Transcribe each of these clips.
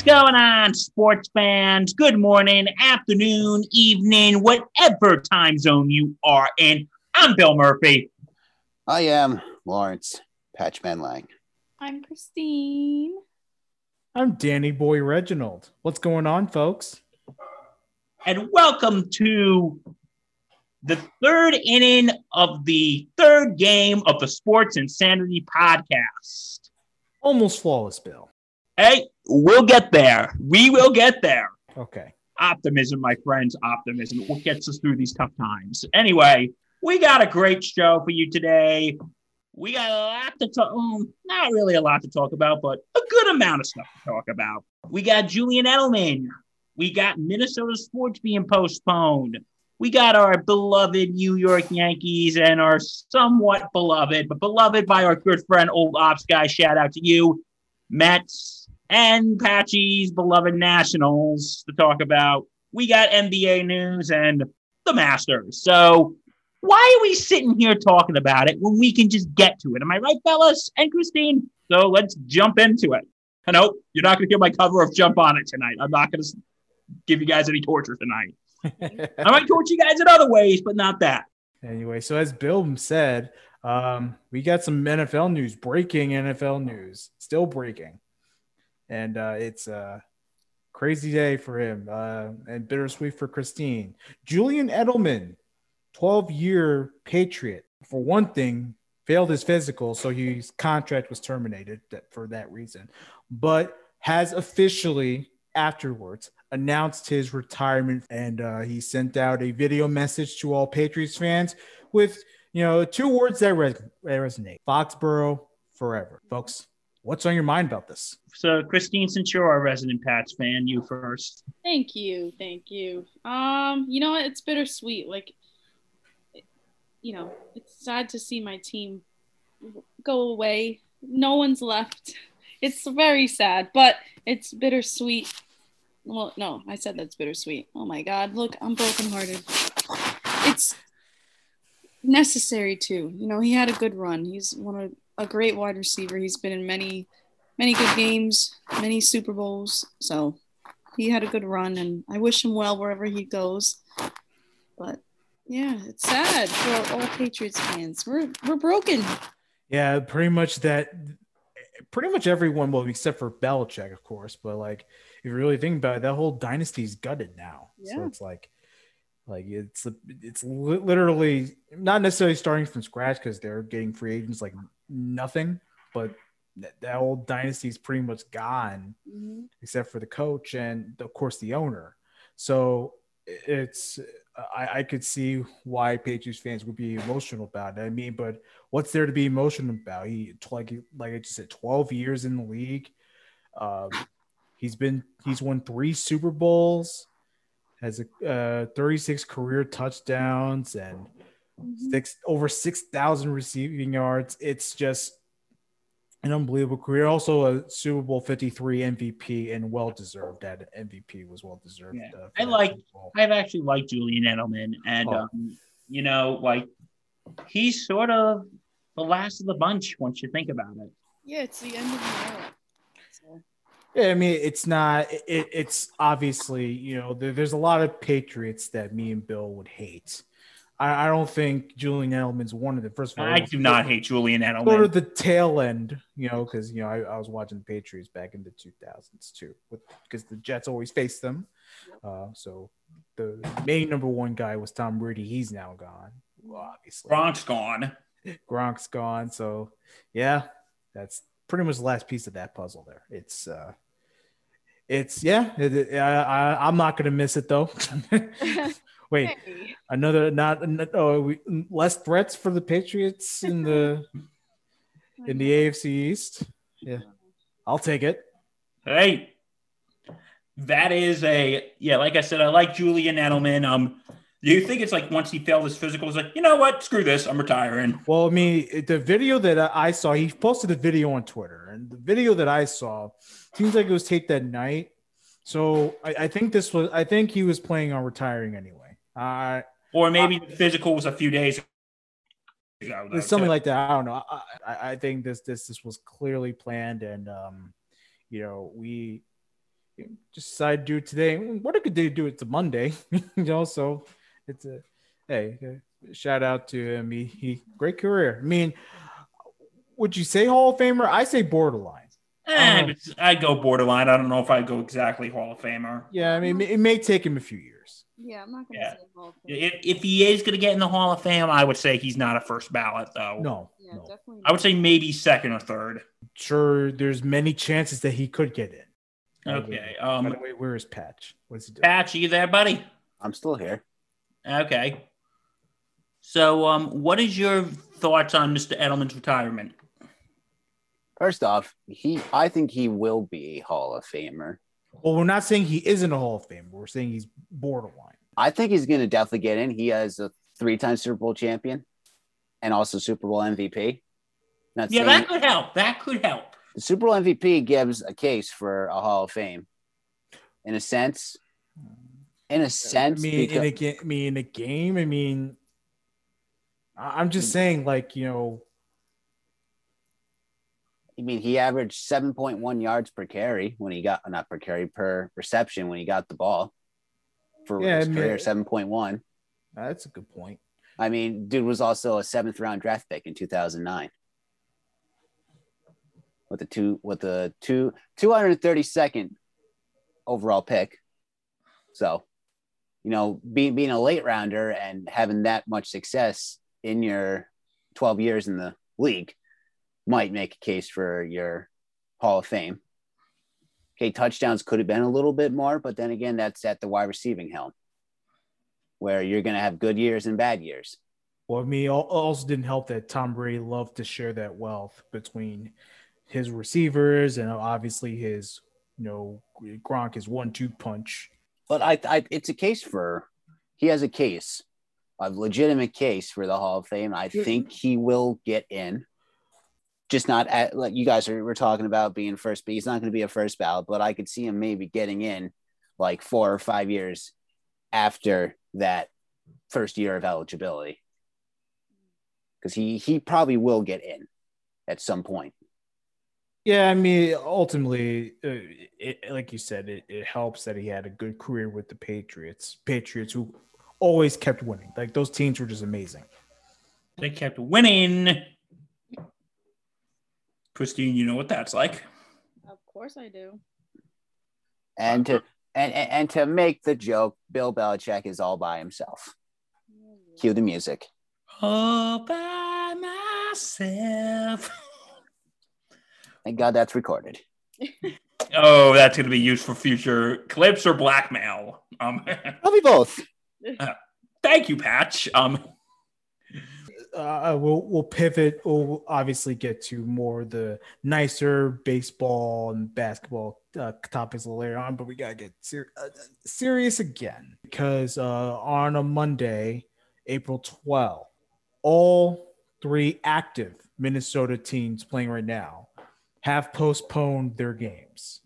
What's going on, sports fans? Good morning, afternoon, evening, whatever time zone you are in. I'm Bill Murphy. I am Lawrence Patchman Lang. I'm Christine. I'm Danny Boy Reginald. What's going on, folks? And welcome to the third inning of the third game of the Sports Insanity podcast. Almost flawless, Bill. Hey, we'll get there. We will get there. Okay. Optimism, my friends, optimism. What gets us through these tough times? Anyway, we got a great show for you today. We got a lot to talk. Um, not really a lot to talk about, but a good amount of stuff to talk about. We got Julian Edelman. We got Minnesota sports being postponed. We got our beloved New York Yankees and our somewhat beloved, but beloved by our good friend, old ops guy. Shout out to you, Mets and Patchy's beloved Nationals to talk about. We got NBA news and the Masters. So why are we sitting here talking about it when we can just get to it? Am I right, fellas and Christine? So let's jump into it. I know you're not going to hear my cover of Jump on It tonight. I'm not going to give you guys any torture tonight. I might torture you guys in other ways, but not that. Anyway, so as Bill said, um, we got some NFL news, breaking NFL news, still breaking and uh, it's a crazy day for him uh, and bittersweet for Christine. Julian Edelman, 12 year Patriot, for one thing, failed his physical, so his contract was terminated for that reason, but has officially afterwards announced his retirement and uh, he sent out a video message to all Patriots fans with you know two words that, res- that resonate Foxborough forever folks What's on your mind about this? So, Christine, since you're our resident Pats fan, you first. Thank you, thank you. Um, you know? It's bittersweet. Like, you know, it's sad to see my team go away. No one's left. It's very sad, but it's bittersweet. Well, no, I said that's bittersweet. Oh my God, look, I'm brokenhearted. It's necessary too. You know, he had a good run. He's one of a great wide receiver. He's been in many, many good games, many Super Bowls. So he had a good run, and I wish him well wherever he goes. But yeah, it's sad for all Patriots fans. We're we're broken. Yeah, pretty much that. Pretty much everyone, well, except for Belichick, of course. But like, if you really think about it, that whole dynasty's gutted now. Yeah. So it's like, like it's it's literally not necessarily starting from scratch because they're getting free agents like nothing, but that old dynasty is pretty much gone, mm-hmm. except for the coach and of course the owner. So it's I, I, could see why Patriots fans would be emotional about it. I mean, but what's there to be emotional about? He like like I just said, twelve years in the league. Um, he's been he's won three Super Bowls, has a uh, 36 career touchdowns, and Mm-hmm. six over six thousand receiving yards. It's just an unbelievable career. Also a Super Bowl fifty three MVP and well deserved. That MVP was well deserved. Yeah. Uh, I like. I've actually liked Julian Edelman, and oh. um, you know, like he's sort of the last of the bunch once you think about it. Yeah, it's the end of the era. Yeah, I mean, it's not. It, it's obviously, you know, there, there's a lot of Patriots that me and Bill would hate I, I don't think Julian Edelman's one of the first. Of all, I do not hate Julian Go to Edelman. the tail end, you know, because you know I, I was watching the Patriots back in the 2000s too, because the Jets always faced them. Uh, so the main number one guy was Tom Brady. He's now gone, well, obviously. Gronk's gone. Gronk's gone. So yeah, that's pretty much the last piece of that puzzle there. It's uh it's yeah, it, it- I, I I'm not gonna miss it though. Wait, Hey. another not oh we, less threats for the Patriots in the in the AFC East. Yeah, I'll take it. Hey, that is a yeah. Like I said, I like Julian Edelman. Um, do you think it's like once he failed his physical, he's like you know what? Screw this. I'm retiring. Well, I mean, the video that I I saw, he posted a video on Twitter, and the video that I saw seems like it was taped that night. So I, I think this was, I think he was playing on retiring anyway. Uh, Or maybe the physical was a few days ago. though, something too. like that. I don't know. I, I, I think this this this was clearly planned, and um, you know, we just decided to do it today. What a good day to do it. It's a Monday, you know. So it's a hey, uh, shout out to him. He, he great career. I mean, would you say Hall of Famer? I say borderline. Eh, Um, I'd go borderline. I don't know if I'd go exactly Hall of Famer. Yeah, I mean, it may take him a few years. Yeah, I'm not gonna Yeah. say Hall of Fame. If, if he is going to get in the Hall of Fame, I would say he's not a first ballot, though. No, Yeah, no. definitely. I would say maybe second or third. Sure, there's many chances that he could get in. Okay. By Um, the way, where is Patch? What's he doing? Patch, you there, buddy? I'm still here. Okay. So, um, what is your thoughts on Mr. Edelman's retirement? First off, he I think he will be a Hall of Famer. Well, we're not saying he isn't a Hall of Famer. We're saying he's borderline. I think he's going to definitely get in. He has a three-time Super Bowl champion and also Super Bowl MVP. Not Yeah, that could help. That could help. the Super Bowl MVP gives a case for a Hall of Fame, in a sense. In a sense, mean, in because- a, ga- I mean, in a game. I mean, I'm just saying, like you know, I mean, he averaged 7.1 yards per carry when he got not per carry per reception when he got the ball for Yeah, his I mean- career 7.1. Ah, that's a good point. I mean, dude was also a seventh round draft pick in 2009 with the two with the two 232nd overall pick. So, you know, being being a late rounder and having that much success in your 12 years in the league might make a case for your Hall of Fame. Okay, touchdowns could have been a little bit more, but then again, that's at the wide receiving helm where you're going to have good years and bad years. Well, I mean, also didn't help that Tom Brady loved to share that wealth between his receivers and obviously his, you know, Gronk is one-two punch. But I, I, it's a case for he has a case, a legitimate case for the Hall of Fame. I think he will get in. Just not at like you guys are we're talking about being first, but he's not going to be a first ballot. But I could see him maybe getting in like four or five years after that first year of eligibility, because he he probably will get in at some point. Yeah, I mean, ultimately, uh, it, like you said, it, it helps that he had a good career with the Patriots. Patriots who always kept winning. Like those teams were just amazing. They kept winning. Christine, you know what that's like. Of course I do. And to and, and and to make the joke, Bill Belichick is all by himself. Cue the music. All by myself. Thank God that's recorded. Oh, that's going to be used for future clips or blackmail. Um, Probably both. thank you, Patch. Um, uh, we'll we'll pivot. We'll obviously get to more the nicer baseball and basketball uh, topics later on, but we gotta get ser- uh, serious again because uh, on a Monday, April 12th, all three active Minnesota teams playing right now have postponed their games.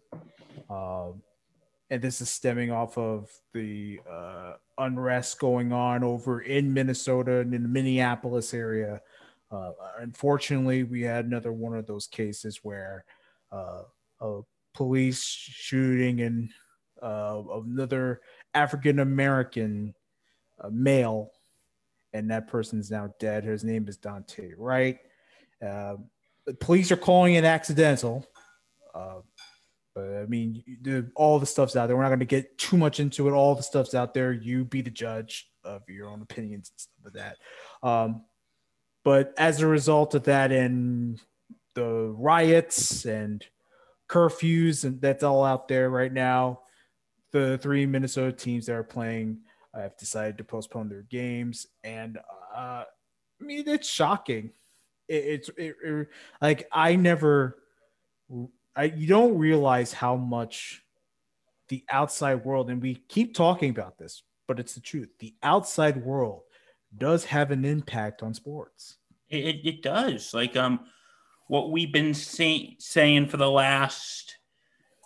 And this is stemming off of the uh, unrest going on over in Minnesota and in the Minneapolis area. Uh, unfortunately, we had another one of those cases where uh, a police shooting and uh, another African American uh, male and that person is now dead. His name is Daunte Wright? Uh, the police are calling it accidental. But I mean, the, all the stuff's out there. We're not going to get too much into it. All the stuff's out there. You be the judge of your own opinions and stuff like that. Um, but as a result of that, and the riots and curfews, and that's all out there right now, the three Minnesota teams that are playing have decided to postpone their games, and uh, I mean it's shocking. It, it's it, it, like I never, I you don't realize how much the outside world, and we keep talking about this, but it's the truth. The outside world does have an impact on sports. It, it does. Like um, what we've been say, saying for the last,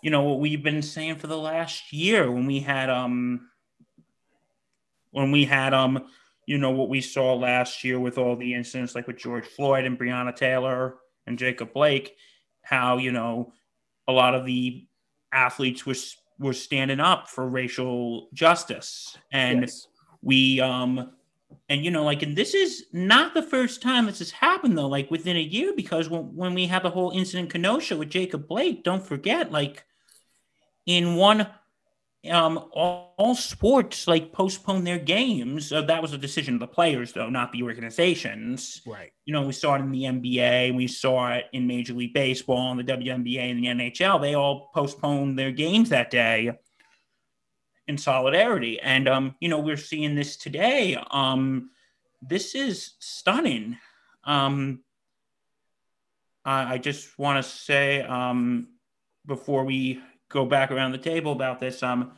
you know, what we've been saying for the last year when we had um, when we had um, you know, what we saw last year with all the incidents like with George Floyd and Breonna Taylor and Jacob Blake, how you know, a lot of the athletes was were standing up for racial justice and yes. we um and you know like and this is not the first time this has happened though like within a year because when, when we had the whole incident in kenosha with jacob blake don't forget like in one um all, all sports like postpone their games uh, that was a decision of the players though not the organizations right you know we saw it in the nba we saw it in major league baseball and the WNBA and the nhl they all postponed their games that day in solidarity. And um, you know, we're seeing this today. Um, this is stunning. Um, I, I just want to say um, before we go back around the table about this, um,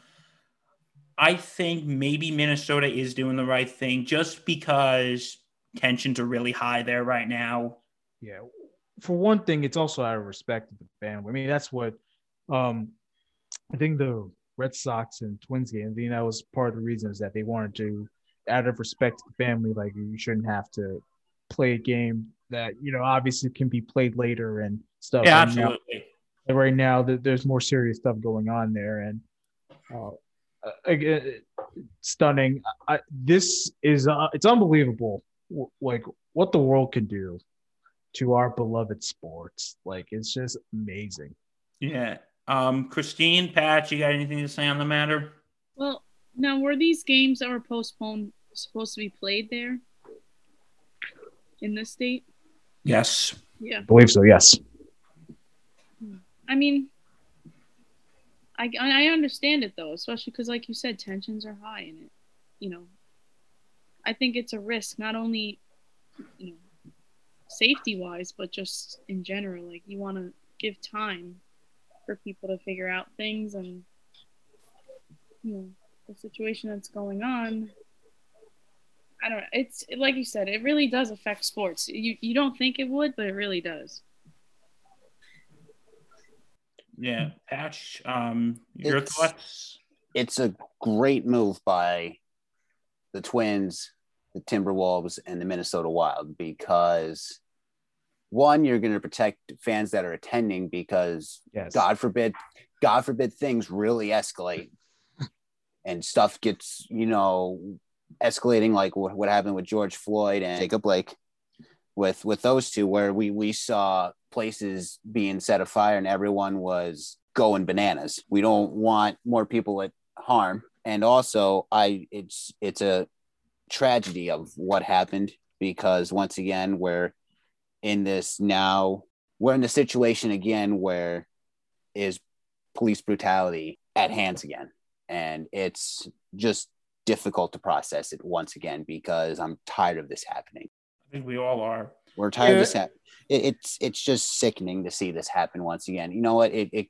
I think maybe Minnesota is doing the right thing just because tensions are really high there right now. Yeah. For one thing, it's also out of respect to the family. I mean, that's what um, I think the Red Sox and Twins game. I think that was part of the reason is that they wanted to, out of respect to the family, like you shouldn't have to play a game that you know obviously can be played later and stuff. Yeah, absolutely. Now, right now, that there's more serious stuff going on there, and uh, again, stunning. I, this is uh, it's unbelievable, like what the world can do to our beloved sports. Like it's just amazing. Yeah, um, Christine, Pat, you got anything to say on the matter? Well, now were these games that were postponed supposed to be played there in this state? Yes. Yeah. I believe so. Yes. I mean, I I understand it though, especially because, like you said, tensions are high, and it, you know, I think it's a risk not only, you know, safety wise, but just in general. Like you want to give time for people to figure out things and you know the situation that's going on. I don't know it's like you said it really does affect sports. You you don't think it would but it really does yeah patch um your it's, thoughts it's a great move by the twins the timberwolves and the minnesota wild because one you're going to protect fans that are attending because yes. god forbid god forbid things really escalate and stuff gets you know escalating like what, what happened with george floyd and jacob blake with with those two where we we saw places being set afire and everyone was going bananas. We don't want more people at harm. And also i it's it's a tragedy of what happened because once again we're in this now we're in the situation again where is police brutality at hands again. And it's just difficult to process it once again because i'm tired of this happening. I think we all are we're tired yeah. of this it, it's it's just sickening to see this happen once again you know what it, it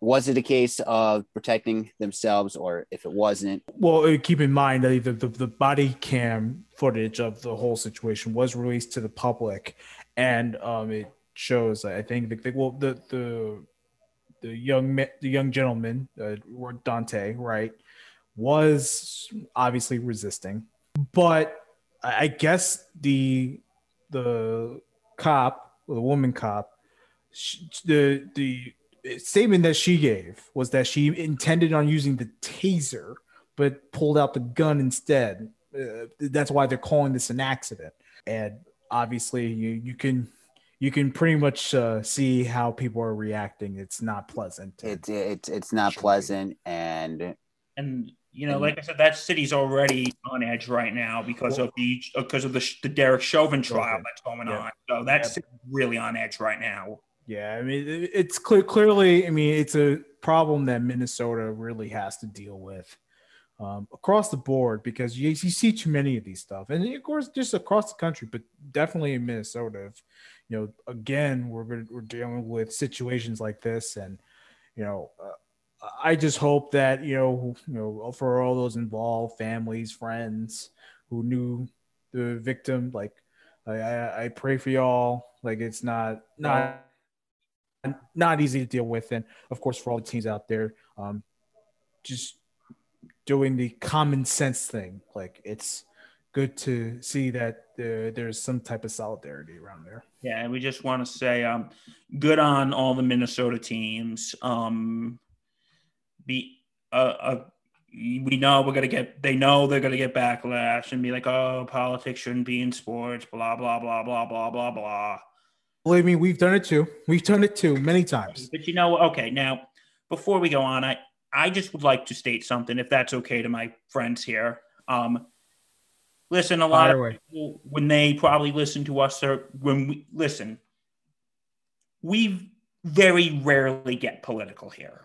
was it a case of protecting themselves or if it wasn't well uh, keep in mind that the, the, the body cam footage of the whole situation was released to the public and um, it shows. I think the, well the the the young the young gentleman uh, Daunte Wright was obviously resisting, but I guess the the cop, the woman cop, she, the the statement that she gave was that she intended on using the taser but pulled out the gun instead uh, that's why they're calling this an accident. And obviously, you you can you can pretty much uh, see how people are reacting. It's not pleasant. It's it's it's not pleasant, and and you know, like I said, that city's already on edge right now because of the because of the, the Derek Chauvin trial that's going yeah. on. So that's yeah. really on edge right now. Yeah, I mean, it's clear, clearly. I mean, it's a problem that Minnesota really has to deal with um, across the board because you, you see too many of these stuff, and of course, just across the country, but definitely in Minnesota. If, you know, again, we're we're dealing with situations like this, and you know. Uh, I just hope that you know, you know, for all those involved, families, friends who knew the victim, like I, I, pray for y'all. Like it's not not not easy to deal with, and of course for all the teams out there, um, just doing the common sense thing. Like it's good to see that there, there's some type of solidarity around there. Yeah, and we just want to say, um, good on all the Minnesota teams. Um, be uh, uh we know we're gonna get they know they're gonna get backlash and be like, oh, politics shouldn't be in sports, blah blah blah blah blah blah blah. Believe me, we've done it too. We've done it too many times. But you know, okay, now before we go on, I I just would like to state something, if that's okay to my friends here. Um, listen, a lot Fire of people when they probably listen to us or when we listen, we very rarely get political here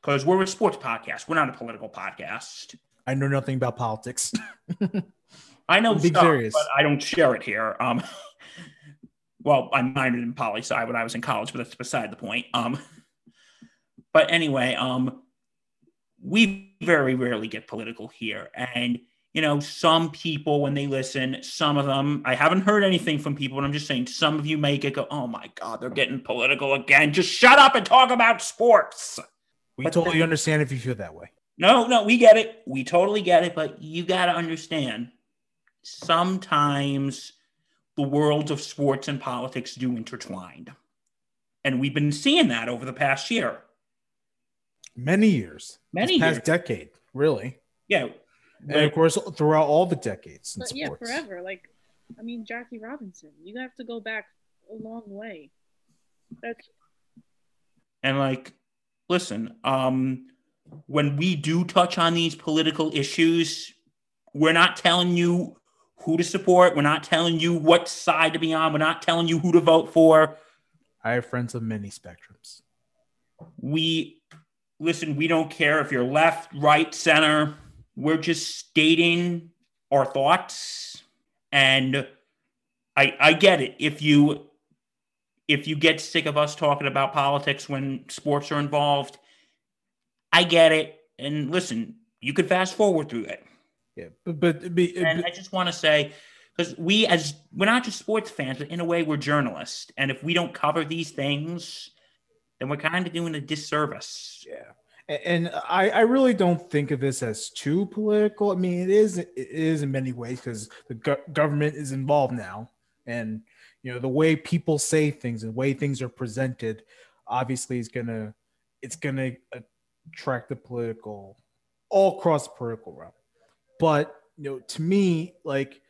because we're a sports podcast. We're not a political podcast. I know nothing about politics. I know stuff, serious. but I don't share it here. Um, well, I minored in poli sci when I was in college, but that's beside the point. Um, but anyway, um, we very rarely get political here, and you know, some people when they listen, some of them, I haven't heard anything from people, but I'm just saying, some of you make it go, "Oh my God, they're getting political again." Just shut up and talk about sports. We but totally understand if you feel that way. No, no, we get it. We totally get it. But you got to understand sometimes the worlds of sports and politics do intertwine. And we've been seeing that over the past year. Many years. Many this past years. decade, really. Yeah. And of course, throughout all the decades. But yeah, forever. Like, I mean, Jackie Robinson, you have to go back a long way. That's and like listen, um, when we do touch on these political issues, we're not telling you who to support. We're not telling you what side to be on. We're not telling you who to vote for. I have friends of many spectrums. We listen, we don't care if you're left, right, center. We're just stating our thoughts. And I I get it. If you if you get sick of us talking about politics when sports are involved, I get it. And listen, you could fast forward through it. Yeah, but, but, but and I just want to say, because we as we're not just sports fans, but in a way we're journalists, and if we don't cover these things, then we're kind of doing a disservice. Yeah, and I, I really don't think of this as too political. I mean, it is it is in many ways because the go- government is involved now, and you know the way people say things and the way things are presented obviously is gonna it's gonna attract the political all across the political realm. But you know to me like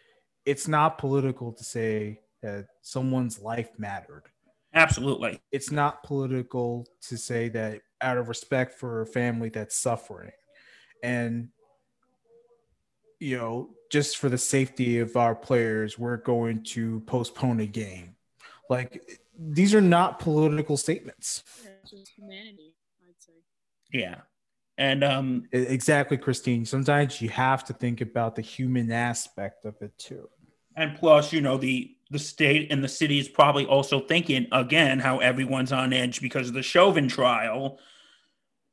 it's not political to say that someone's life mattered. Absolutely. It's not political to say that out of respect for a family that's suffering. And you know, just for the safety of our players, we're going to postpone a game. Like these are not political statements. Yeah, humanity, I'd say. Yeah. And um exactly, Christine. Sometimes you have to think about the human aspect of it too. And plus, you know, the the state and the city is probably also thinking again how everyone's on edge because of the Chauvin trial.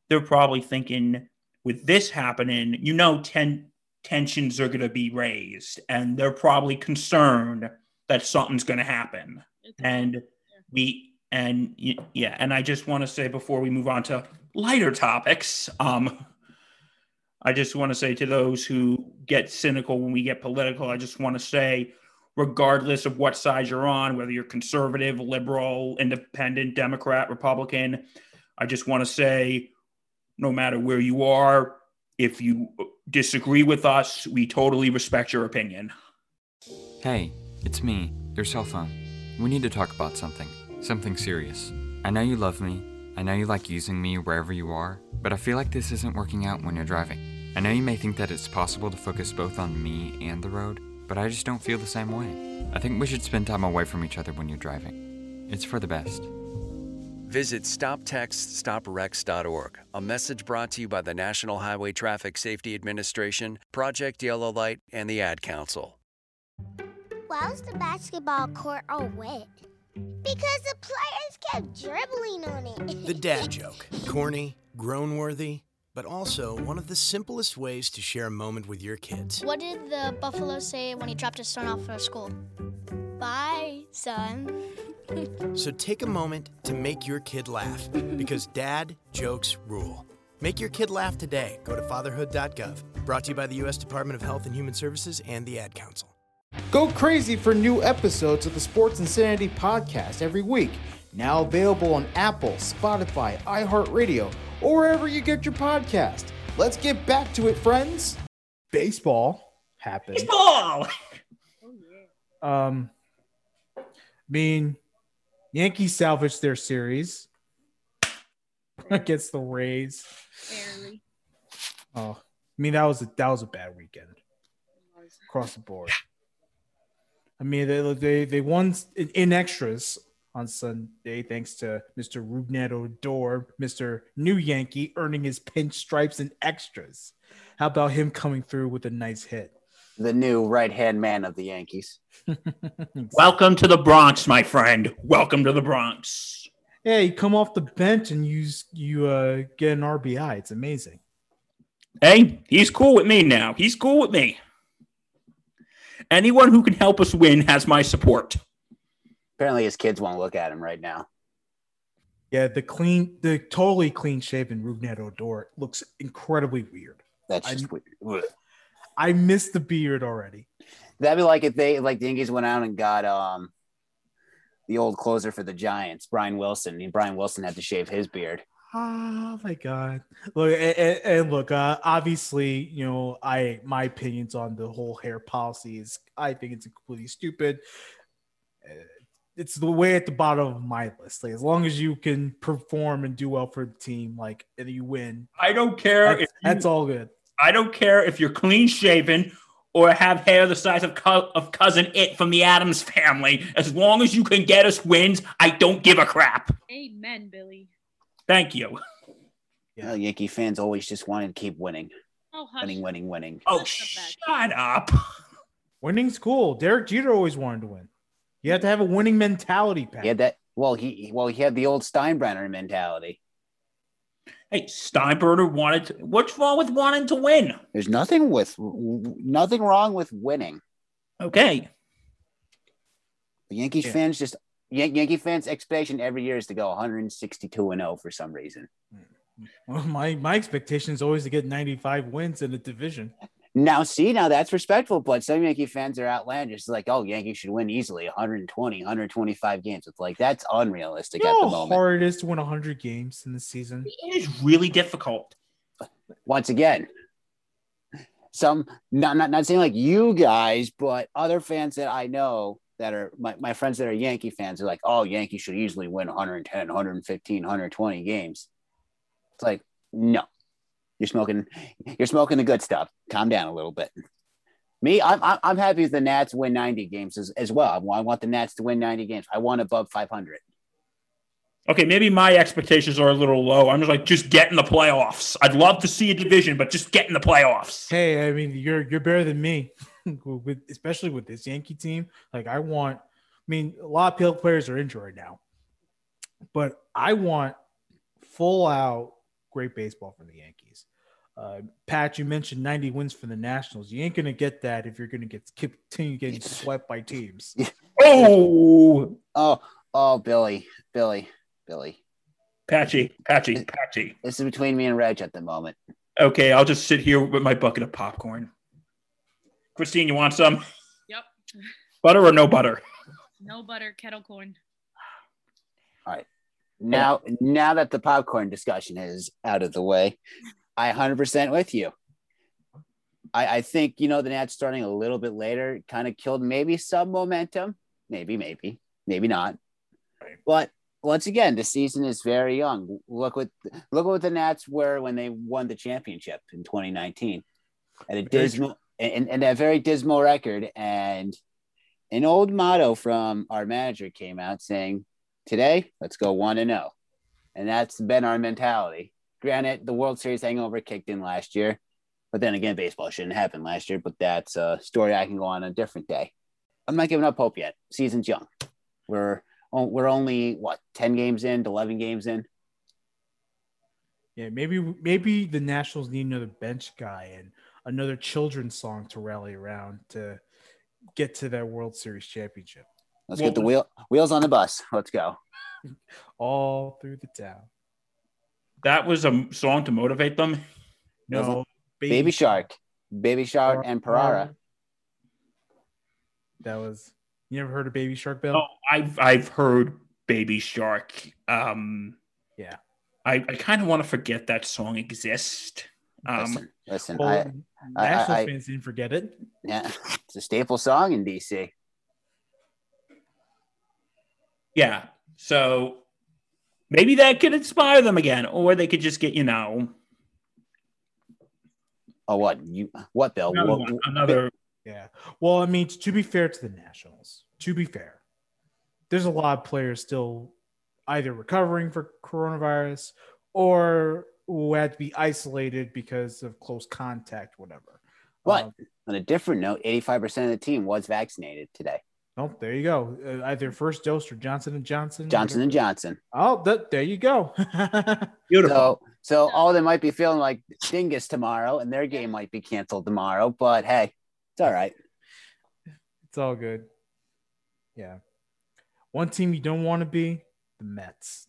They're probably thinking with this happening, you know, 10 tensions are going to be raised and they're probably concerned that something's going to happen and we and yeah and i just want to say before we move on to lighter topics um i just want to say to those who get cynical when we get political i just want to say regardless of what side you're on whether you're conservative liberal independent democrat republican i just want to say no matter where you are If you disagree with us, we totally respect your opinion. Hey, it's me, your cell phone. We need to talk about something. Something serious. I know you love me. I know you like using me wherever you are, but I feel like this isn't working out when you're driving. I know you may think that it's possible to focus both on me and the road, but I just don't feel the same way. I think we should spend time away from each other when you're driving. It's for the best. Visit StopTextStopWrecks.org, a message brought to you by the National Highway Traffic Safety Administration, Project Yellow Light, and the Ad Council. Why was the basketball court all wet? Because the players kept dribbling on it. the dad joke. Corny, groan worthy, but also one of the simplest ways to share a moment with your kids. What did the buffalo say when he dropped his son off for school? Bye, son. so take a moment to make your kid laugh because dad jokes rule. Make your kid laugh today. Go to fatherhood.gov. Brought to you by the U.S. Department of Health and Human Services and the Ad Council. Go crazy for new episodes of the Sports Insanity podcast every week. Now available on Apple, Spotify, iHeartRadio, or wherever you get your podcast. Let's get back to it, friends. Baseball happened. Baseball! um, I mean, Yankees salvaged their series against the Rays. Barely. Oh, I mean that was a that was a bad weekend across the board. I mean they they they won in, in extras on Sunday thanks to Mr. Rougned Odor, Mr. New Yankee, earning his pinstripes and extras. How about him coming through with a nice hit? The new right hand man of the Yankees. Welcome to the Bronx, my friend. Welcome to the Bronx. Yeah, you come off the bench and you you uh, get an RBI. It's amazing. Hey, he's cool with me now. He's cool with me. Anyone who can help us win has my support. Apparently, his kids won't look at him right now. Yeah, the clean, the totally clean shaven Rougned Odor looks incredibly weird. That's just I, weird. I miss the beard already. That'd be like if they like the Yankees went out and got um the old closer for the Giants, Brian Wilson. And Brian Wilson had to shave his beard. Oh my god! Look and, and look. Uh, obviously, you know, I my opinions on the whole hair policy is I think it's completely stupid. Uh, it's the way at the bottom of my list. Like as long as you can perform and do well for the team, like and you win, I don't care. that's, if you, that's all good. I don't care if you're clean shaven or have hair the size of, co- of cousin It from the Addams family. As long as you can get us wins, I don't give a crap. Amen, Billy. Thank you. Yeah, Yankee fans always just wanted to keep winning, Oh, hush. winning, winning, winning. Oh, shut up. Winning's cool. Derek Jeter always wanted to win. You have to have a winning mentality, Pat. He had that. Well, he well he had the old Steinbrenner mentality. Hey, Steinbrenner wanted to, what's wrong with wanting to win? There's nothing with nothing wrong with winning. Okay. The Yankees Yeah. fans just Yan- Yankee fans' expectation every year is to go 162 and 0 for some reason. Hmm. Well, my my expectation is always to get 95 wins in the division. Now, see, now that's respectful, but some Yankee fans are outlandish. It's like, oh, Yankees should win easily 120, 125 games. It's like that's unrealistic You at know the how moment. hard it is to win 100 games in the season. It is really difficult. Once again, some not, not not saying like you guys, but other fans that I know that are my, my friends that are Yankee fans are like, oh, Yankees should easily win 110, 115, 120 games. It's like, no, you're smoking, you're smoking the good stuff. Calm down a little bit. Me, I'm I'm- I'm happy if the Nats win 90 games as, as well. I want, I want the Nats to win 90 games. I want above 500. Okay, maybe my expectations are a little low. I'm just like, just get in the playoffs. I'd love to see a division, but just get in the playoffs. Hey, I mean, you're you're better than me, with especially with this Yankee team. Like, I want. I mean, a lot of field players are injured right now, but I want full out great baseball from the Yankees. Uh, Pat, you mentioned 90 wins for the Nationals. You ain't gonna get that if you're gonna get continue getting swept by teams. Oh, Oh, oh, Billy, Billy, Billy. patchy, patchy, patchy. This is between me and Reg at the moment. Okay, I'll just sit here with my bucket of popcorn. Christine, you want some Yep. butter or no butter? No butter, kettle corn. All right. Now, now that the popcorn discussion is out of the way, I 100% with you. I, I think you know the Nats starting a little bit later kind of killed maybe some momentum, maybe, maybe, maybe not. Right. But once again, the season is very young. Look what look what the Nats were when they won the championship in 2019, at a Very dismal and, and that very dismal record. And an old motto from our manager came out saying, "Today, let's go one and zero," and that's been our mentality. Granted, the World Series hangover kicked in last year, but then again, baseball shouldn't happen last year. But that's a story I can go on a different day. I'm not giving up hope yet. Season's young. We're oh, we're only what 10 games in, 11 games in. Yeah, maybe maybe the Nationals need another bench guy and another children's song to rally around to get to that World Series championship. Let's Well- get the wheel wheels on the bus. Let's go. All through the town. That was a song to motivate them. No, Baby, Shark, Baby Shark, and Parara. That was you never heard of Baby Shark Bill? Oh, I've I've heard Baby Shark. Um, Yeah. I, I kind of want to forget that song exists. Um, listen, listen. Well, I, I- Nationals I- fans didn't forget it. yeah, it's a staple song in DC. yeah. So maybe that could inspire them again, or they could just get you know Oh, what you? What Bill? another, What- one- another Yeah. Well, I mean, to be fair to the Nationals, to be fair, there's a lot of players still either recovering for coronavirus or who had to be isolated because of close contact, whatever. But Um, on a different note, 85% of the team was vaccinated today. Oh, there you go. Uh, either first dose or Johnson and Johnson. Johnson and Johnson. Oh, that, there you go. beautiful. So, so all they might be feeling like dingus tomorrow, and their game might be canceled tomorrow. But hey, it's all right. it's all good. Yeah. One team you don't want to be the Mets.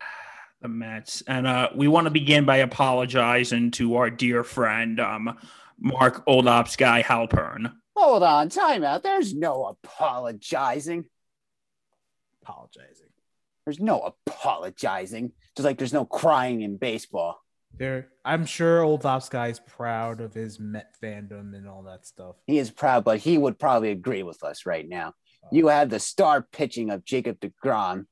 the Mets. And uh, we want to begin by apologizing to our dear friend, um, Mark Oldops Guy Halpern. Hold on, time out. There's no apologizing. Apologizing. There's no apologizing. Just like there's no crying in baseball. There, I'm sure old Ops guy is proud of his Met fandom and all that stuff. He is proud, but he would probably agree with us right now. Uh, you have the star pitching of Jacob DeGrom.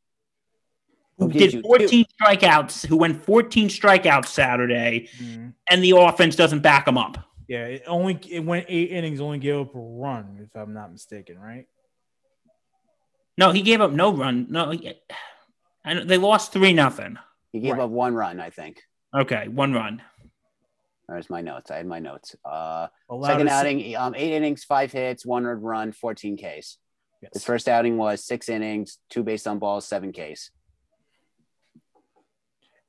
Who gives did 14 strikeouts, who went 14 strikeouts Saturday, mm-hmm. and the offense doesn't back him up. Yeah, it only it went eight innings, only gave up a run, if I'm not mistaken, right? No, he gave up no run. No, he- and they lost three nothing. He gave Right. up one run, I think. Okay, one run. There's my notes. I had my notes. Uh, Allowed second a si- outing, um, eight innings, five hits, one earned run, 14 Ks. His first outing was six innings, two base on balls, seven Ks.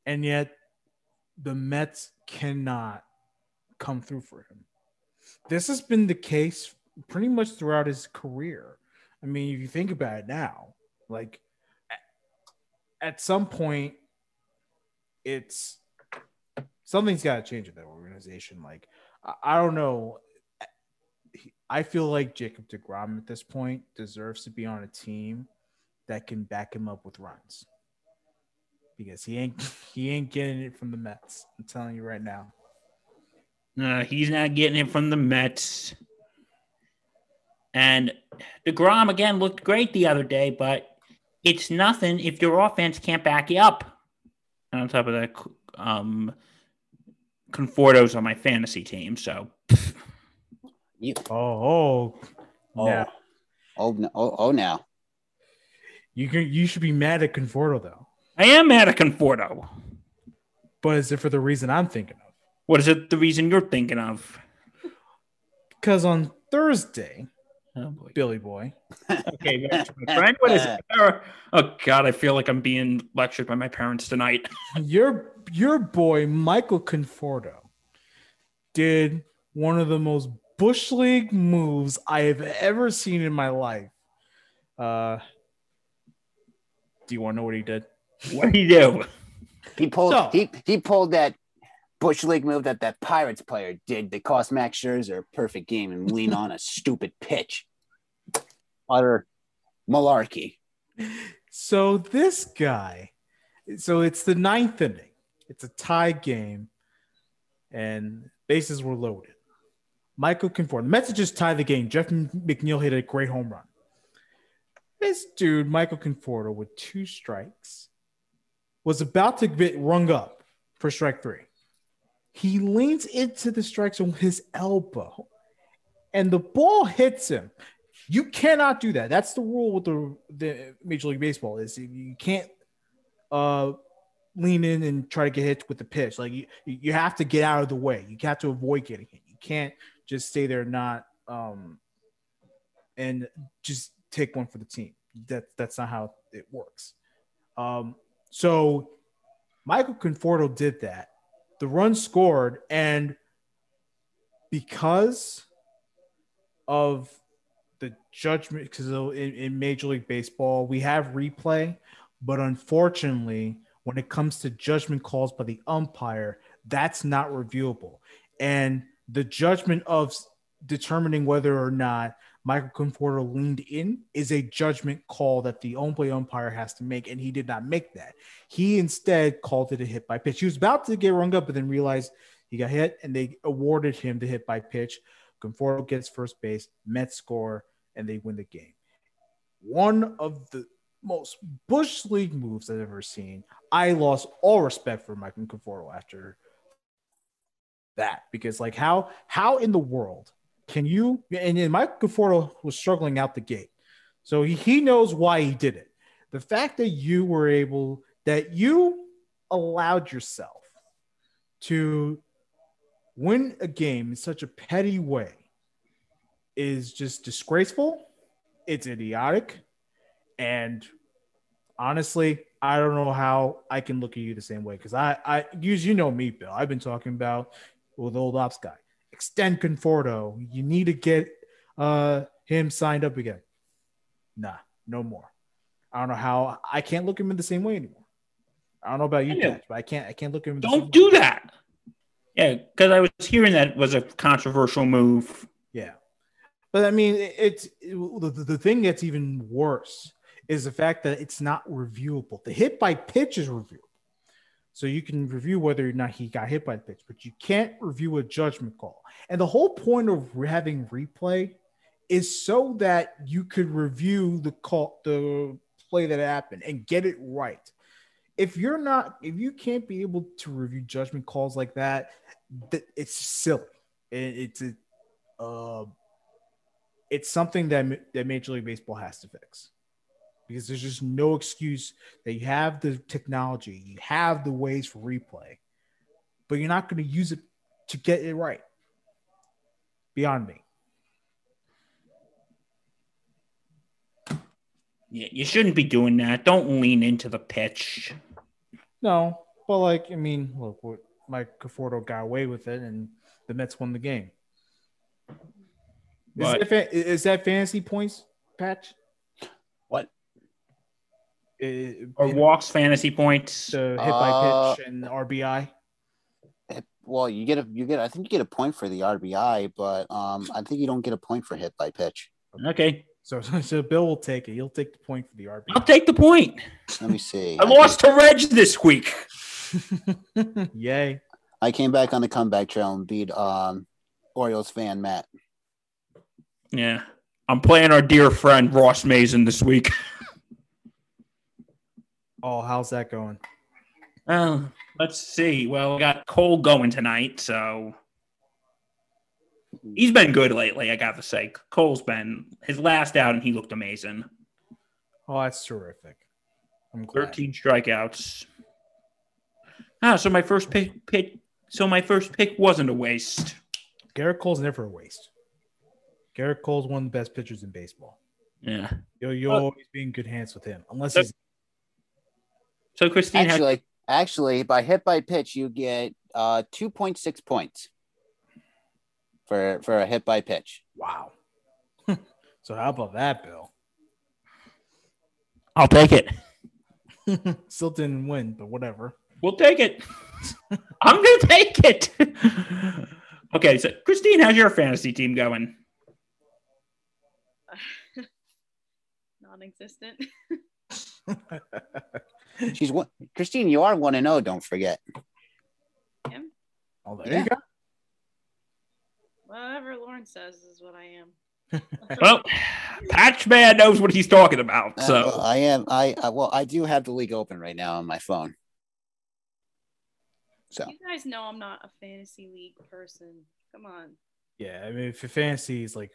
and yet the Mets cannot come through for him. This has been the case pretty much throughout his career. I mean, if you think about it now, like at, some point, it's something's got to change in that organization. Like, I don't know. I feel like Jacob DeGrom at this point deserves to be on a team that can back him up with runs because he ain't he ain't getting it from the Mets. I'm telling you right now. Uh, he's not getting it from the Mets. And DeGrom again looked great the other day, but it's nothing if your offense can't back you up. And on top of that, um, Conforto's on my fantasy team, so You, Oh, oh, oh, now oh, no, oh, oh, now. you can you should be mad at Conforto though. I am mad at Conforto. But is it for the reason I'm thinking of? What is it? The reason you're thinking of? Because on Thursday, Oh boy. Billy Boy, Okay, back friend. What is it? Oh God, I feel like I'm being lectured by my parents tonight. your your boy Michael Conforto did one of the most bush league moves I have ever seen in my life. Uh, do you want to know what he did? What do you do? He pulled So- he he pulled that bush league move that that Pirates player did that cost Max Scherzer a perfect game and lean on a stupid pitch. Utter malarkey. So this guy, so it's the ninth inning. It's a tie game, and bases were loaded. Michael Conforto. The Mets just tied the game. Jeff McNeil hit a great home run. This dude, Michael Conforto, with two strikes, was about to get rung up for strike three. He leans into the strike zone with his elbow, and the ball hits him. You cannot do that. That's the rule with the, the Major League Baseball is you can't uh, lean in and try to get hit with the pitch. Like you, you have to get out of the way. You have to avoid getting hit. You can't just stay there not um, and just take one for the team. That that's not how it works. Um, so Michael Conforto did that. The run scored, and because of the judgment, because in, in Major League Baseball we have replay, but unfortunately, when it comes to judgment calls by the umpire, that's not reviewable. And the judgment of determining whether or not Michael Conforto leaned in is a judgment call that the on play umpire has to make, and he did not make that. He instead called it a hit by pitch. He was about to get rung up, but then realized he got hit, and they awarded him the hit by pitch. Conforto gets first base, Mets score, and they win the game. One of the most Bush League moves I've ever seen. I lost all respect for Michael Conforto after that because, like, how how in the world can you? And, and Mike Conforto was struggling out the gate, so he, he knows why he did it. The fact that you were able, that you allowed yourself to win a game in such a petty way is just disgraceful. It's idiotic. And honestly, I don't know how I can look at you the same way because I, I use you know me, Bill. I've been talking about with old ops guy extend Conforto. You need to get uh, him signed up again. Nah, no more. I don't know how I can't look him in the same way anymore. I don't know about you, Patch, but I can't. I can't look him. don't do way. that. Yeah, because I was hearing that was a controversial move. Yeah, but I mean, it's it, the, the thing that's even worse is the fact that it's not reviewable. The hit by pitch is reviewable. So you can review whether or not he got hit by the pitch, but you can't review a judgment call. And the whole point of having replay is so that you could review the call, the play that happened, and get it right. If you're not, if you can't be able to review judgment calls like that, that it's silly. And it's a, uh, it's something that that Major League Baseball has to fix because there's just no excuse that you have the technology, you have the ways for replay, but you're not going to use it to get it right. Beyond me. Yeah, you shouldn't be doing that. Don't lean into the pitch. No, but like I mean, look, what Mike Conforto got away with it, and the Mets won the game. Is, that, is that fantasy points, Patch? Or walks fantasy points. The hit by uh, pitch and RBI. Well, you get a you get I think you get a point for the RBI, but um I think you don't get a point for hit by pitch. Okay. So, so Bill will take it. He'll take the point for the RBI. I'll take the point. Let me see. I, I lost to Reg this week. Yay. I came back on the comeback trail and beat um Orioles fan Matt. Yeah. I'm playing our dear friend Ross Mason this week. Oh, how's that going? Well, let's see. Well, we got Cole going tonight, so he's been good lately. I got to say, Cole's been his last out, and he looked amazing. Oh, that's terrific. I'm glad. Thirteen strikeouts. Ah, so my first pick, pick. So my first pick wasn't a waste. Gerrit Cole's never a waste. Gerrit Cole's one of the best pitchers in baseball. Yeah, you'll, you'll always be in good hands with him, unless he's so Christine, actually, actually, by hit by pitch, you get uh, two point six points for for a hit by pitch. Wow. so how about that, Bill? I'll take it. Still didn't win, but whatever. We'll take it. I'm gonna take it. okay, so Christine, how's your fantasy team going? Non-existent. She's one. Christine, you are one and zero. Oh, don't forget. Yeah. Oh, there yeah. you go. Whatever Lauren says is what I am. Well, Patch Man knows what he's talking about. Uh, So well, I am. I uh, well, I do have the league open right now on my phone. So You guys know I'm not a fantasy league person. Come on. Yeah, I mean, for fantasy is like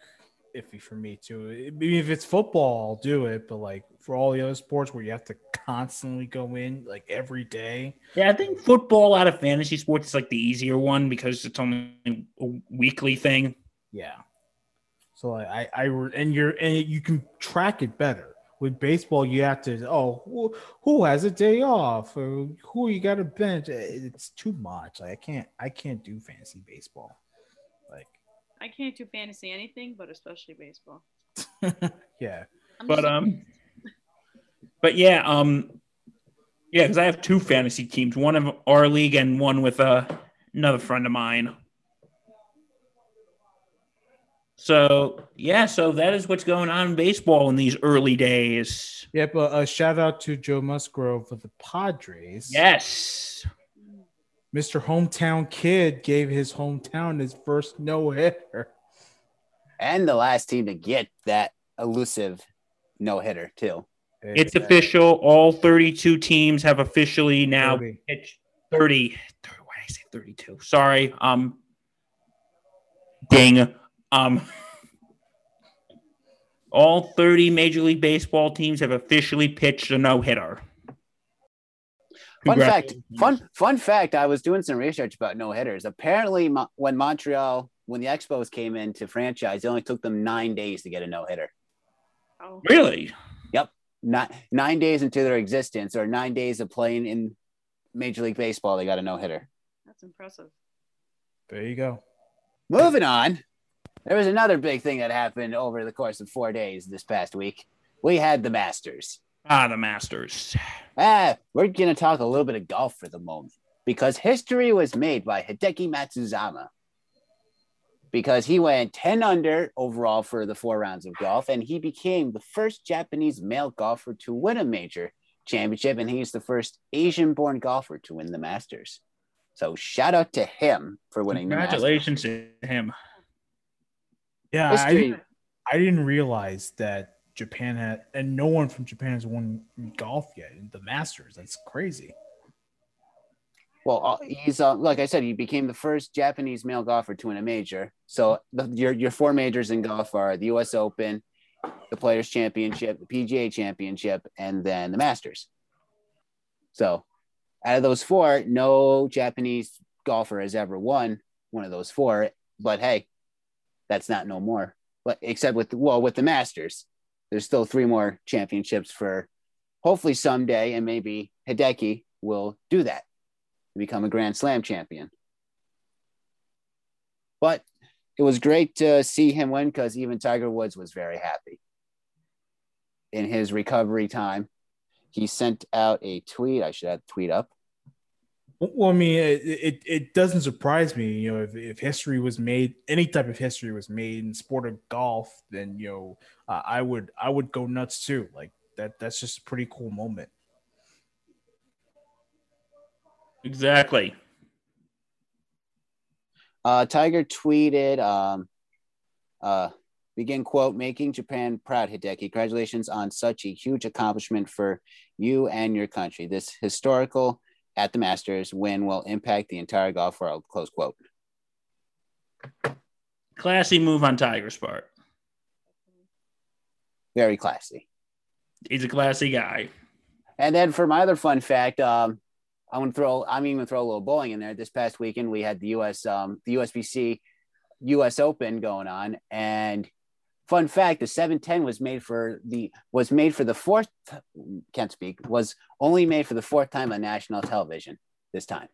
iffy for me too. I mean, if it's football, I'll do it, but like for all the other sports where you have to constantly go in like every day, yeah, I think football out of fantasy sports is like the easier one because it's only a weekly thing. yeah. So I, I, re- and you're, and you can track it better. With baseball, you have to, oh, who, who has a day off? Or who you got to bench? It's too much. Like, I can't, I can't do fantasy baseball. Like, I can't do fantasy anything, but especially baseball. yeah. I'm But just- um, but yeah, um, yeah, because I have two fantasy teams, one of our league and one with uh, another friend of mine. So yeah, so that is what's going on in baseball in these early days. Yeah, but a shout out to Joe Musgrove for the Padres. Yes. Mr. Hometown Kid gave his hometown his first no hitter. and the last team to get that elusive no hitter too. It's official. All 32 teams have officially now 30. pitched 30. Why did I say 32? Sorry. Um, ding. Um, all 30 Major League Baseball teams have officially pitched a no hitter. Fun fact, fun fun fact. I was doing some research about no hitters. Apparently, Mo- when Montreal, when the Expos came into franchise, it only took them nine days to get a no hitter. Oh, Really? Yep, not nine days into their existence, or nine days of playing in Major League Baseball, they got a no hitter. that's impressive. There you go. Moving on, there was another big thing that happened over the course of four days this past week. We had the Masters. Ah, the Masters. Ah, we're going to talk a little bit of golf for the moment because history was made by Hideki Matsuyama because he went 10 under overall for the four rounds of golf and he became the first Japanese male golfer to win a major championship and he's the first Asian born golfer to win the Masters. So shout out to him for winning the Masters. Congratulations to him. Yeah, I, didn't- I didn't realize that Japan had, and no one from Japan has won golf yet in the Masters. That's crazy. Well, uh, he's uh, like I said, he became the first Japanese male golfer to win a major. So the, your your four majors in golf are the U.S. Open, the Players Championship, the PGA Championship, and then the Masters. So, out of those four, no Japanese golfer has ever won one of those four. But hey, that's not no more. But except with well, with the Masters, there's still three more championships for hopefully someday, and maybe Hideki will do that to become a Grand Slam champion. But it was great to see him win because even Tiger Woods was very happy. In his recovery time, he sent out a tweet. I should have tweet up. Well, I mean, it, it, it doesn't surprise me, you know, if, if history was made, any type of history was made in sport of golf, then you know, uh, I would I would go nuts too. Like that, that's just a pretty cool moment. Exactly. Uh, Tiger tweeted, um, uh, begin quote, making Japan proud, Hideki. Congratulations on such a huge accomplishment for you and your country. This historical at the Masters win will impact the entire golf world, close quote. Classy move on Tiger's part. Very classy. He's a classy guy. And then for my other fun fact, um, I'm gonna throw. I'm even gonna throw a little bowling in there. This past weekend, we had the U.S. Um, the USBC U.S. Open going on, and fun fact: the 710 was made for the was made for the fourth. Can't speak. Was only made for the fourth time on national television. This time,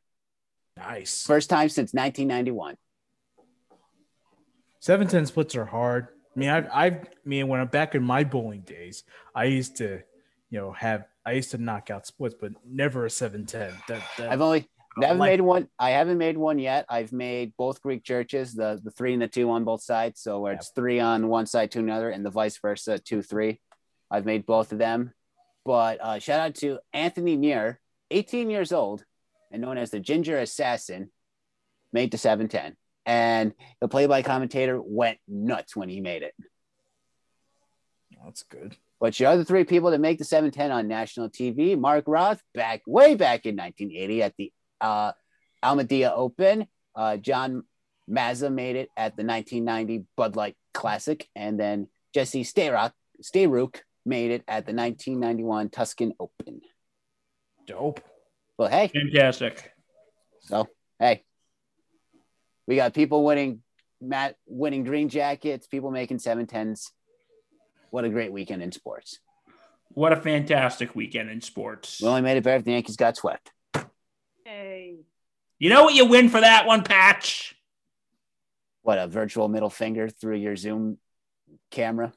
Nice. first time since 1991. Seven ten splits are hard. I mean, I've, I've, I mean, when I'm back in my bowling days, I used to, you know, have, I used to knock out splits, but never a seven ten. That, that I've only I never like- made one. I haven't made one yet. I've made both Greek churches, the the three and the two on both sides. So where it's three on one side to another, and the vice versa, two three. I've made both of them. But uh, shout out to Anthony Muir, 18 years old, and known as the Ginger Assassin, made the 710. and the play-by commentator went nuts when he made it. That's good. But your other three people to make the 710 on national TV, Mark Roth, back way back in 1980 at the uh, Almeida Open. Uh, John Mazza made it at the 1990 Bud Light Classic, and then Jesse Stayrock, Stayrook made it at the 1991 Tucson Open. Dope. Well, hey, Fantastic. so hey, we got people winning, Matt winning green jackets, people making 710s. What a great weekend in sports. What a fantastic weekend in sports. We only made it better if the Yankees got swept. Hey. You know what you win for that one, Patch? What a virtual middle finger through your Zoom camera.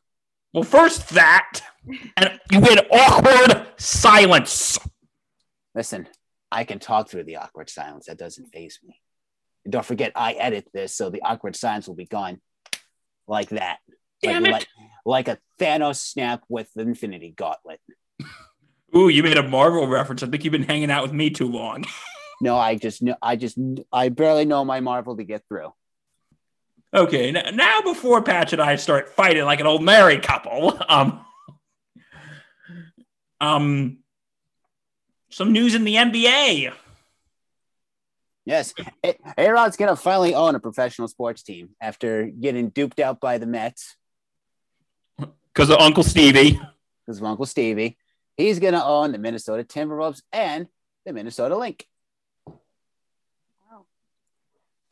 Well, first that, and you win awkward silence. Listen, I can talk through the awkward silence. That doesn't phase me. And don't forget, I edit this, so the awkward silence will be gone like that. Damn like, it. Like, like a Thanos snap with the Infinity Gauntlet. Ooh, you made a Marvel reference. I think you've been hanging out with me too long. No, I just know. I just I barely know my Marvel to get through. Okay, now before Patch and I start fighting like an old married couple, um, um, some news in the NBA. Yes, A Rod's gonna finally own a professional sports team after getting duped out by the Mets Because of Uncle Stevie. because of Uncle Stevie. He's gonna own the Minnesota Timberwolves and the Minnesota Lynx.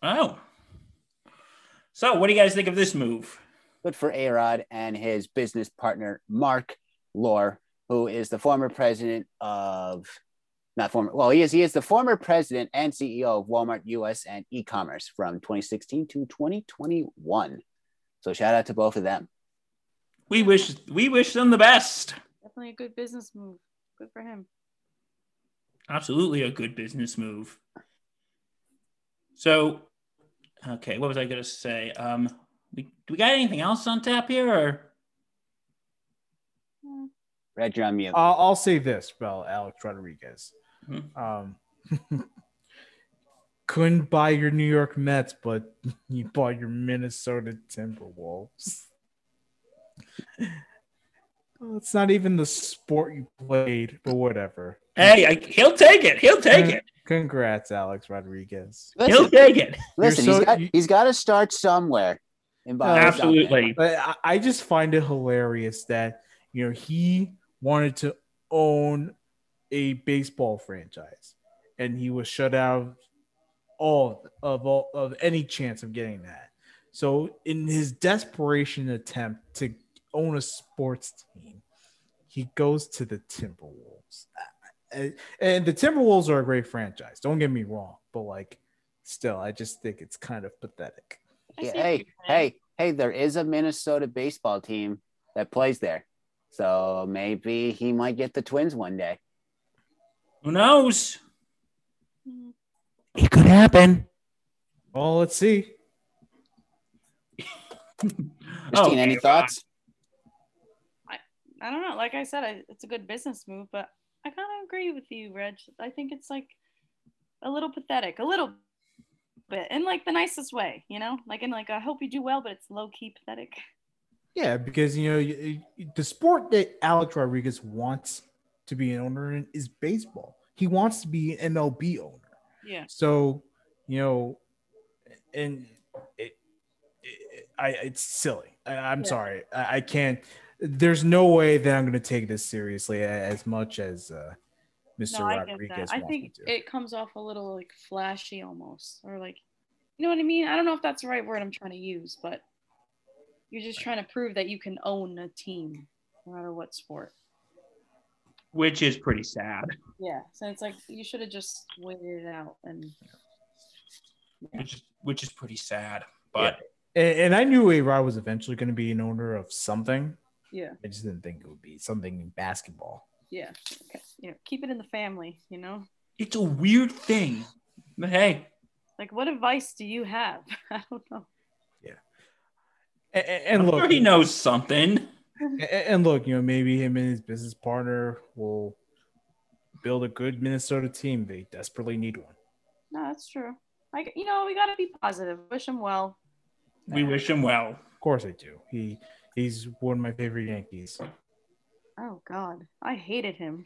Oh. So, what do you guys think of this move? Good for A Rod and his business partner Marc Lore, who is the former president of not former. Well, he is he is the former president and CEO of Walmart US and e-commerce from 2016 to 2021. So shout out to both of them. We wish we wish them the best. Definitely a good business move. Good for him. Absolutely a good business move. So, okay, what was I going to say? Um, we, do we got anything else on tap here? Or Red, you're on mute. I'll, I'll say this about Alex Rodriguez. Mhm. Um, couldn't buy your New York Mets, but you bought your Minnesota Timberwolves. Well, it's not even the sport you played, but whatever. hey, I, he'll take it. He'll take it. Congrats, Alex Rodriguez. He'll take it. listen so- he's got you- he's got to start somewhere. And. Oh, absolutely. But I, I just find it hilarious that you know he wanted to own a baseball franchise, and he was shut out of all of all of any chance of getting that. So, in his desperation attempt to own a sports team, he goes to the Timberwolves, and and the Timberwolves are a great franchise. Don't get me wrong, but like, still, I just think it's kind of pathetic. Yeah, hey, hey, hey, there is a Minnesota baseball team that plays there. So maybe he might get the twins one day. Who knows? It could happen. Well, let's see. Christine, Okay, any well, thoughts? I don't know. Like I said, I, it's a good business move, but I kind of agree with you, Reg. I think it's like a little pathetic, a little bit, in like the nicest way, you know, like in like I hope you do well, but it's low key pathetic. Yeah, because you know the sport that Alex Rodriguez wants to be an owner in is baseball. He wants to be an MLB owner. Yeah. So, you know, and it, it I it's silly. I, I'm Yeah. sorry. I, I can't. There's no way that I'm going to take this seriously as much as uh, Mr. No, I get Rodriguez. I wants me think to. it comes off a little like flashy almost, or like, you know what I mean? I don't know if that's the right word I'm trying to use, but you're just trying to prove that you can own a team, no matter what sport. Which is pretty sad. Yeah. So it's like you should have just waited it out and Which is, which is pretty sad. But and, and I knew A Rod was eventually going to be an owner of something. Yeah, I just didn't think it would be something in basketball. yeah. Okay. You know, keep it in the family. You know, it's a weird thing. But hey, like what advice do you have? I don't know. And, and look, sure he knows something. And, and look, you know, maybe him and his business partner will build a good Minnesota team. They desperately need one. No, that's true. Like, you know, we got to be positive. Wish him well. We wish him well. Of course I do. He he's one of my favorite Yankees. Oh God, I hated him.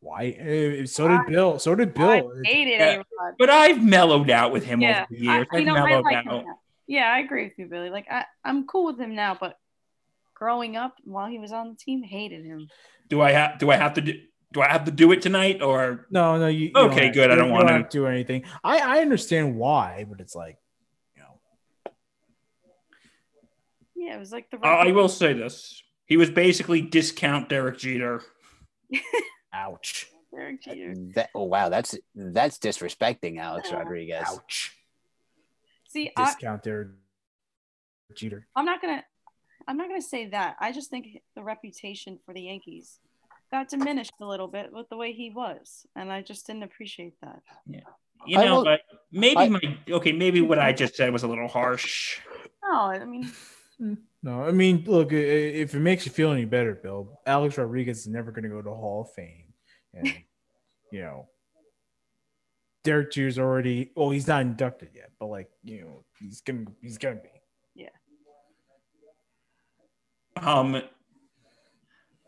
Why? eh, So did I- Bill. So did Bill. I hated Yeah, A-Rod. But I've mellowed out with him Yeah, over the years. I, I've you know, I mellowed like out. Yeah, I agree with you, Billy. Like, I, I'm cool with him now, but growing up while he was on the team, hated him. Do I have? Do I have to do? Do I have to do it tonight or? No, no. You, you Okay, good. I don't want to. do anything. I I understand why, but it's like, Yeah, it was like the. I I will say this: he was basically discount Derek Jeter. ouch. Derek Jeter. That, oh wow, that's that's disrespecting Alex Oh. Rodriguez. Ouch. See, I, Discount there, Jeter. I'm not gonna, I'm not gonna say that. I just think the reputation for the Yankees got diminished a little bit with the way he was, and I just didn't appreciate that. Yeah. You I know, will- but maybe I- my okay, maybe what I just said was a little harsh. No, I mean, No, I mean, look, i- i- if it makes you feel any better, Bill, Alex Rodriguez is never going to go to Hall of Fame, and you know, Derek Jeter's already. Well, he's not inducted yet, but like you know, he's gonna he's gonna be. Yeah. Um,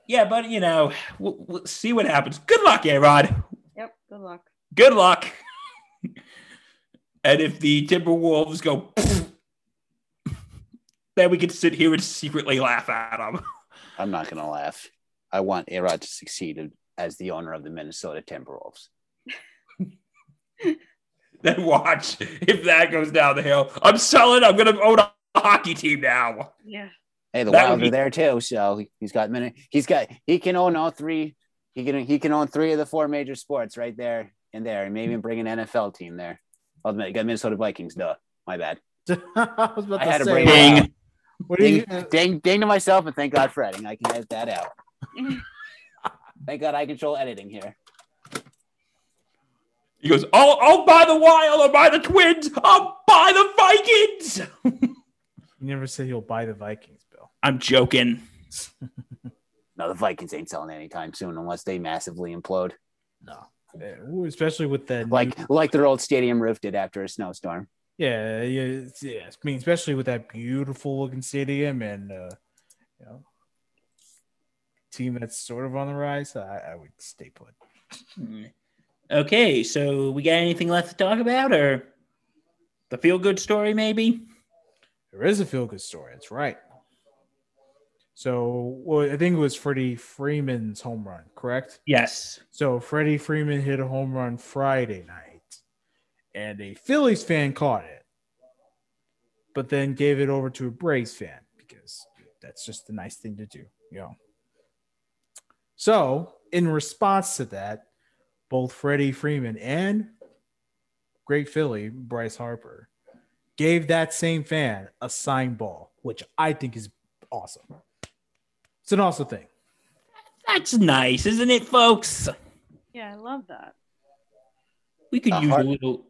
yeah, but you know, we'll, we'll see what happens. Good luck, A Rod. yep. Good luck. Good luck. and if the Timberwolves go, then we can sit here and secretly laugh at them. I'm not gonna laugh. I want Arod to succeed as the owner of the Minnesota Timberwolves. then watch if that goes down the hill. I'm selling. I'm gonna own a hockey team now. Yeah. Hey, the That Wild be- are there too, so he's got minute. He's got he can own all three. He can he can own three of the four major sports right there and there, and maybe even bring an NFL team there. Oh, the got Minnesota Vikings. Duh, my bad. I was about I to had to say, bring uh, Ding. it out. What do you? Ding, ding, ding to myself, and thank God for editing. I can edit that out. thank God I control editing here. He goes, I'll, I'll buy the Wild. I'll oh, buy the Twins. Oh, I'll buy the Vikings. You never said he'll buy the Vikings, Bill. I'm joking. No, the Vikings ain't selling anytime soon unless they massively implode, No, eh, especially with the like like their old stadium roof did after a snowstorm. Yeah, yeah, yeah. I mean, especially with that beautiful looking stadium and uh, you know, team that's sort of on the rise. I, I would stay put. Okay, so we got anything left to talk about, or the feel good story, maybe? There is a feel good story. That's right. So, well, I think it was Freddie Freeman's home run, correct? Yes. So, Freddie Freeman hit a home run Friday night, and a Phillies fan caught it, but then gave it over to a Braves fan because that's just the nice thing to do, you know. So, in response to that, both Freddie Freeman and great Philly, Bryce Harper, gave that same fan a signed ball, which I think is awesome. It's an awesome thing. That's nice, isn't it, folks? Yeah, I love that. We could uh, A use heart- a little.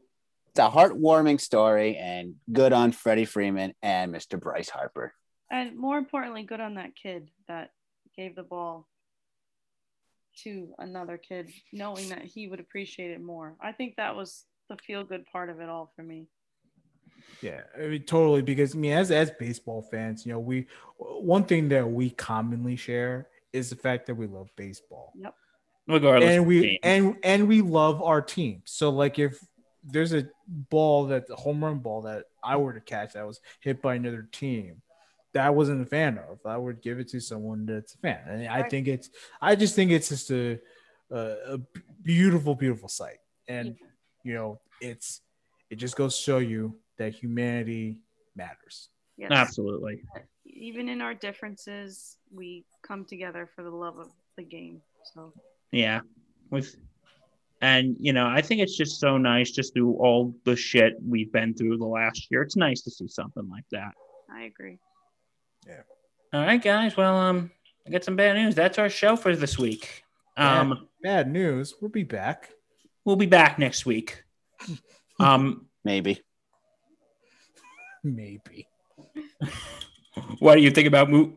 It's a heartwarming story, and good on Freddie Freeman and Mr. Bryce Harper. And more importantly, good on that kid that gave the ball to another kid, knowing that he would appreciate it more. I think that was the feel good part of it all for me. Yeah, I mean, totally. Because I mean, as as baseball fans, you know, we one thing that we commonly share is the fact that we love baseball, Yep. Regardless. and we team. and and we love our team. So, like, if there's a ball that the home run ball that I were to catch that was hit by another team that I wasn't a fan of, I would give it to someone that's a fan. And I think it's, I just think it's just a a, a beautiful, beautiful sight, and you know, it's it just goes to show you that humanity matters. Yes. Absolutely. Even in our differences, we come together for the love of the game. So Yeah. With and you know, I think it's just so nice just through all the shit we've been through the last year. It's nice to see something like that. I agree. Yeah. All right, guys. Well, um, I got some bad news. That's our show for this week. Um, bad, bad news. We'll be back. we'll be back next week. Um, Maybe. Maybe. what do you think about mo-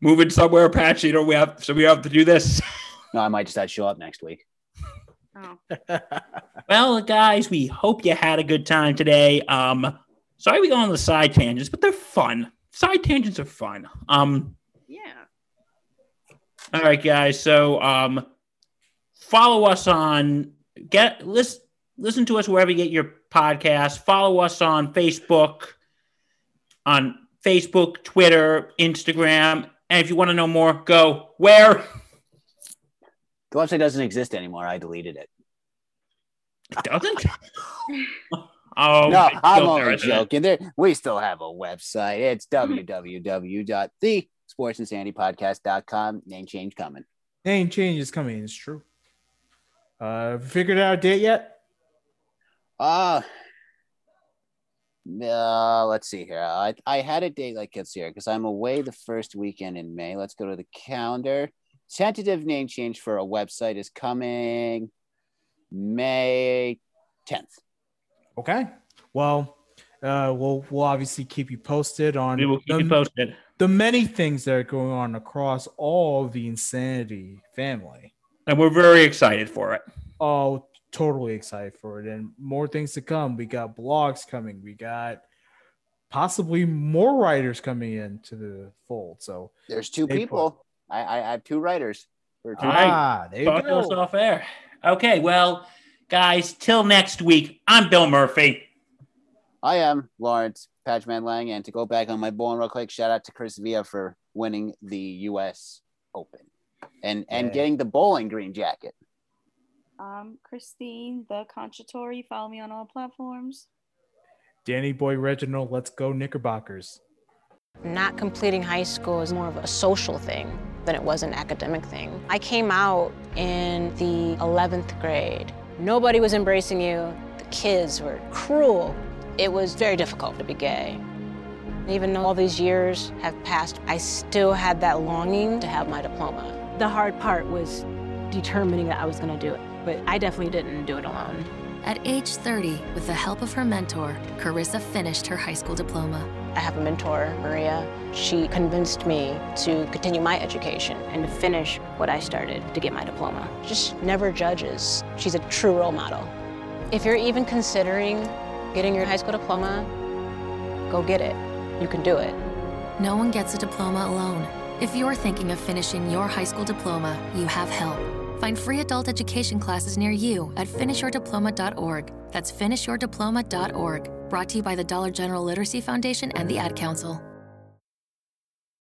moving somewhere, Patch? Don't we have so we have to do this. No, I might just have to show up next week. Well, guys, we hope you had a good time today. Um, sorry we go on the side tangents, but they're fun. Side tangents are fun. Um, Yeah. all right, guys. So, um, follow us on get listen listen to us wherever you get your podcast. Follow us on Facebook, on Facebook, Twitter, Instagram, and if you want to know more, go where. The website doesn't exist anymore. I deleted it. It doesn't. oh no, I'm only there it is. joking. There, we still have a website. It's www.thesportsinsanity.podcast.com. Name change coming. Name change is coming. It's true. Uh, figured out a date yet? Uh, uh let's see here. I, I had a date like it's here because I'm away the first weekend in May. Let's go to the calendar. Tentative name change for a website is coming May 10th. Okay. Well, uh, we'll we'll obviously keep you posted on. We will keep the, you posted. The many things that are going on across all the insanity family. And we're very excited for it. Oh, totally excited for it, and more things to come. We got blogs coming. We got possibly more writers coming into the fold. So There's two people. I, I, I have two writers. For two Ah, there you Talk to us go. off air. Okay, well, guys, till next week, I'm Bill Murphy. I am Lawrence Patchman Lang, and to go back on my bowling real quick, shout out to Chris Villa for winning the U.S. Open and and Yeah. getting the bowling green jacket. Um, Christine, the Conchatori. Follow me on all platforms. Danny Boy Reginald, let's go Knickerbockers. Not completing high school is more of a social thing than it was an academic thing. I came out in the 11th grade. Nobody was embracing you. The kids were cruel. It was very difficult to be gay. Even though all these years have passed, I still had that longing to have my diploma. The hard part was determining that I was going to do it, but I definitely didn't do it alone. At age 30, with the help of her mentor, Carissa finished her high school diploma. I have a mentor, Maria. She convinced me to continue my education And to finish what I started to get my diploma. just never judges. She's a true role model. If you're even considering getting your high school diploma, go get it. You can do it. No one gets a diploma alone. If you're thinking of finishing your high school diploma, you have help. Find free adult education classes near you at finishyourdiploma.org. That's finishyourdiploma.org. Brought to you by the Dollar General Literacy Foundation and the Ad Council.